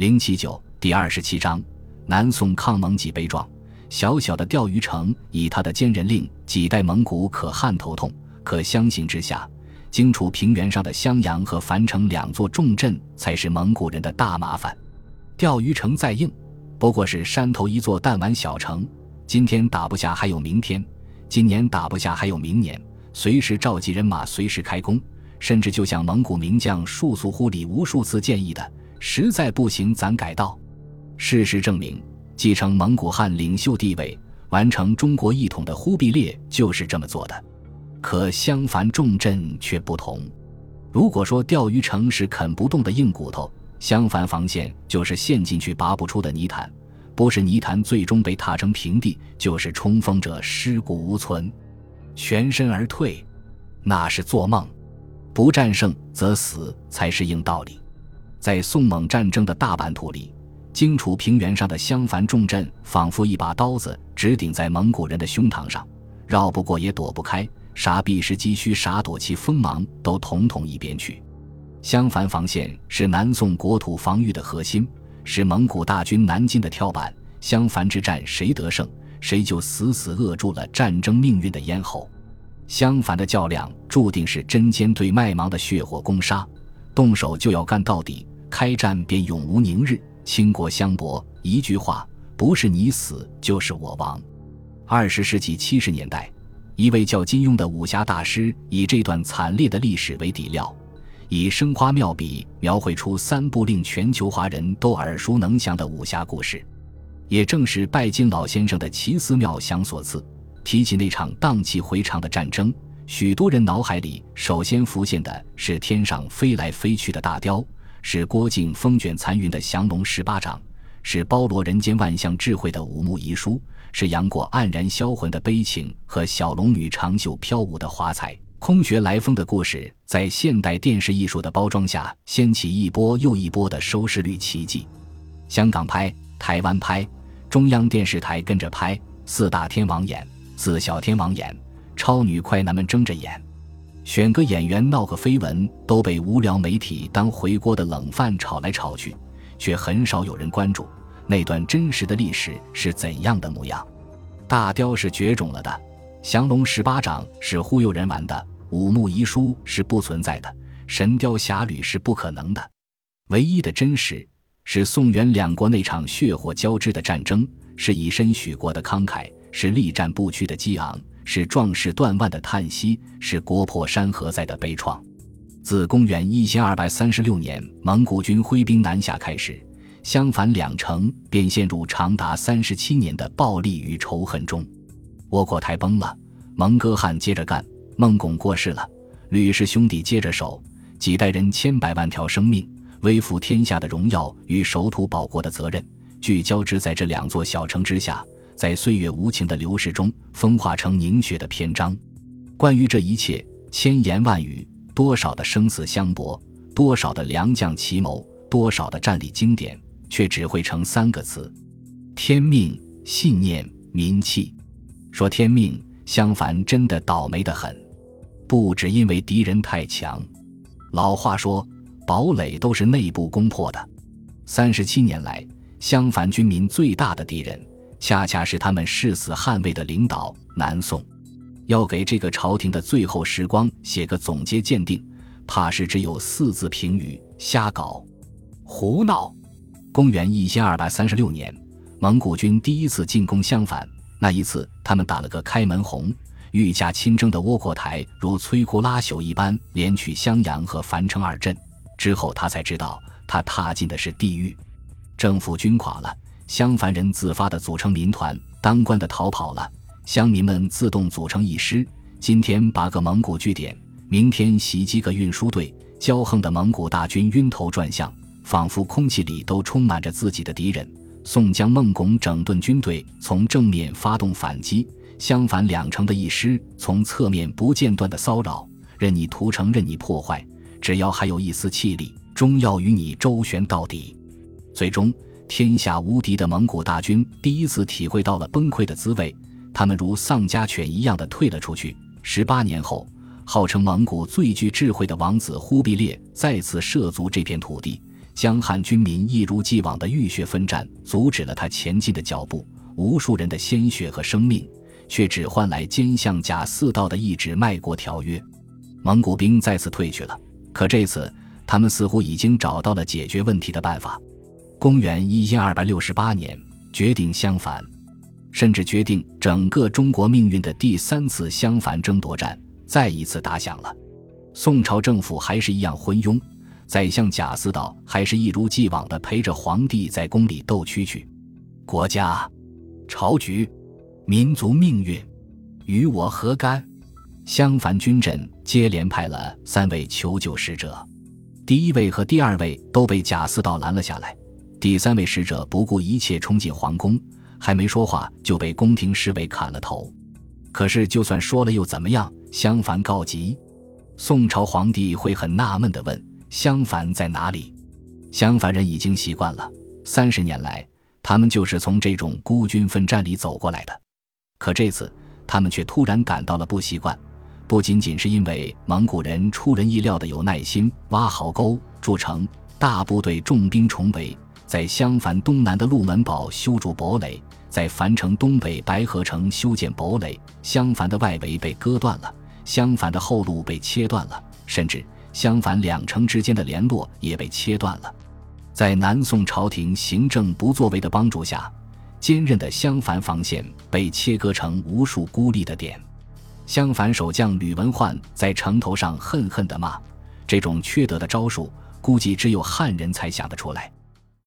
零七九第二十七章，南宋抗蒙几悲壮。小小的钓鱼城，以他的坚韧令，几代蒙古可汗头痛。可相形之下，荆楚平原上的襄阳和樊城两座重镇，才是蒙古人的大麻烦。钓鱼城再硬，不过是山头一座弹丸小城。今天打不下，还有明天；今年打不下，还有明年。随时召集人马，随时开工。甚至就像蒙古名将束素忽里无数次建议的，实在不行，咱改道。事实证明。继承蒙古汗领袖地位、完成中国一统的忽必烈就是这么做的。可襄樊重镇却不同。如果说钓鱼城是啃不动的硬骨头，襄樊防线就是陷进去拔不出的泥潭。不是泥潭最终被踏成平地，就是冲锋者尸骨无存，全身而退，那是做梦。不战胜则死才是硬道理。在宋蒙战争的大版图里。荆楚平原上的襄樊重镇，仿佛一把刀子，直顶在蒙古人的胸膛上，绕不过也躲不开，啥避实击虚，啥躲其锋芒，都统统一边去。襄樊防线是南宋国土防御的核心，是蒙古大军南进的跳板。襄樊之战，谁得胜，谁就死死扼住了战争命运的咽喉。襄樊的较量，注定是针尖对麦芒的血火攻杀，动手就要干到底，开战便永无宁日。倾国相搏，一句话，不是你死就是我亡。二十世纪七十年代，一位叫金庸的武侠大师以这段惨烈的历史为底料，以生花妙笔描绘出三部令全球华人都耳熟能详的武侠故事。也正是拜金老先生的奇思妙想所赐，提起那场荡气回肠的战争，许多人脑海里首先浮现的是天上飞来飞去的大雕。是郭靖风卷残云的降龙十八掌，是包罗人间万象智慧的五木遗书，是杨过黯然销魂的悲情和小龙女长袖飘舞的华彩。空穴来风的故事，在现代电视艺术的包装下，掀起一波又一波的收视率奇迹。香港拍，台湾拍，中央电视台跟着拍，四大天王演，四小天王演，超女快男们争着演。选个演员闹个绯闻，都被无聊媒体当回锅的冷饭炒来炒去，却很少有人关注那段真实的历史是怎样的模样。大雕是绝种了的，降龙十八掌是忽悠人玩的，五木遗书是不存在的，神雕侠侣是不可能的。唯一的真实是宋元两国那场血火交织的战争，是以身许国的慷慨，是力战不屈的激昂。是壮士断腕的叹息，是国破山河在的悲怆。自公元一千二百三十六年蒙古军挥兵南下开始，襄樊两城便陷入长达三十七年的暴力与仇恨中。窝阔台崩了，蒙哥汗接着干；孟拱过世了，吕氏兄弟接着守。几代人千百万条生命，威服天下的荣耀与守土保国的责任，聚焦之在这两座小城之下。在岁月无情的流逝中，风化成凝血的篇章。关于这一切，千言万语，多少的生死相搏，多少的良将奇谋，多少的战例经典，却只会成三个字：天命、信念、民气。说天命，相反，真的倒霉得很。不只因为敌人太强，老话说，堡垒都是内部攻破的。三十七年来，襄樊军民最大的敌人。恰恰是他们誓死捍卫的领导南宋，要给这个朝廷的最后时光写个总结鉴定，怕是只有四字评语：瞎搞、胡闹。公元一千二百三十六年，蒙古军第一次进攻襄樊，那一次他们打了个开门红，御驾亲征的窝阔台如摧枯拉朽一般连取襄阳和樊城二镇。之后他才知道，他踏进的是地狱。政府军垮了。襄樊人自发地组成民团，当官的逃跑了，乡民们自动组成一师。今天拔个蒙古据点，明天袭击个运输队，骄横的蒙古大军晕头转向，仿佛空气里都充满着自己的敌人。宋江、孟拱整顿军队，从正面发动反击；襄樊两城的一师从侧面不间断的骚扰，任你屠城，任你破坏，只要还有一丝气力，终要与你周旋到底。最终。天下无敌的蒙古大军第一次体会到了崩溃的滋味，他们如丧家犬一样的退了出去。十八年后，号称蒙古最具智慧的王子忽必烈再次涉足这片土地，江汉军民一如既往的浴血奋战，阻止了他前进的脚步。无数人的鲜血和生命，却只换来奸相贾似道的一纸卖国条约。蒙古兵再次退去了，可这次他们似乎已经找到了解决问题的办法。公元一千二百六十八年，决定襄樊，甚至决定整个中国命运的第三次襄樊争夺战再一次打响了。宋朝政府还是一样昏庸，宰相贾似道还是一如既往的陪着皇帝在宫里斗蛐蛐。国家、朝局、民族命运，与我何干？襄樊军阵接连派了三位求救使者，第一位和第二位都被贾似道拦了下来，第三位使者不顾一切冲进皇宫，还没说话就被宫廷侍卫砍了头。可是就算说了又怎么样？襄樊告急。宋朝皇帝会很纳闷地问：“襄樊在哪里？”襄樊人已经习惯了，三十年来，他们就是从这种孤军奋战里走过来的。可这次，他们却突然感到了不习惯，不仅仅是因为蒙古人出人意料的有耐心，挖壕沟筑城，大部队重兵重围，在襄樊东南的鹿门堡修筑堡垒，在樊城东北白河城修建堡垒，襄樊的外围被割断了。襄樊的后路被切断了，甚至襄樊两城之间的联络也被切断了。在南宋朝廷行政不作为的帮助下，坚韧的襄樊防线被切割成无数孤立的点。襄樊守将吕文焕在城头上恨恨地骂：“这种缺德的招数，估计只有汉人才想得出来。”